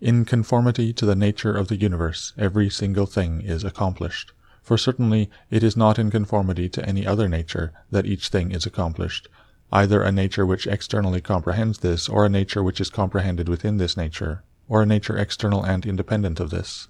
In conformity to the nature of the universe, every single thing is accomplished. For certainly it is not in conformity to any other nature that each thing is accomplished, either a nature which externally comprehends this, or a nature which is comprehended within this nature, or a nature external and independent of this.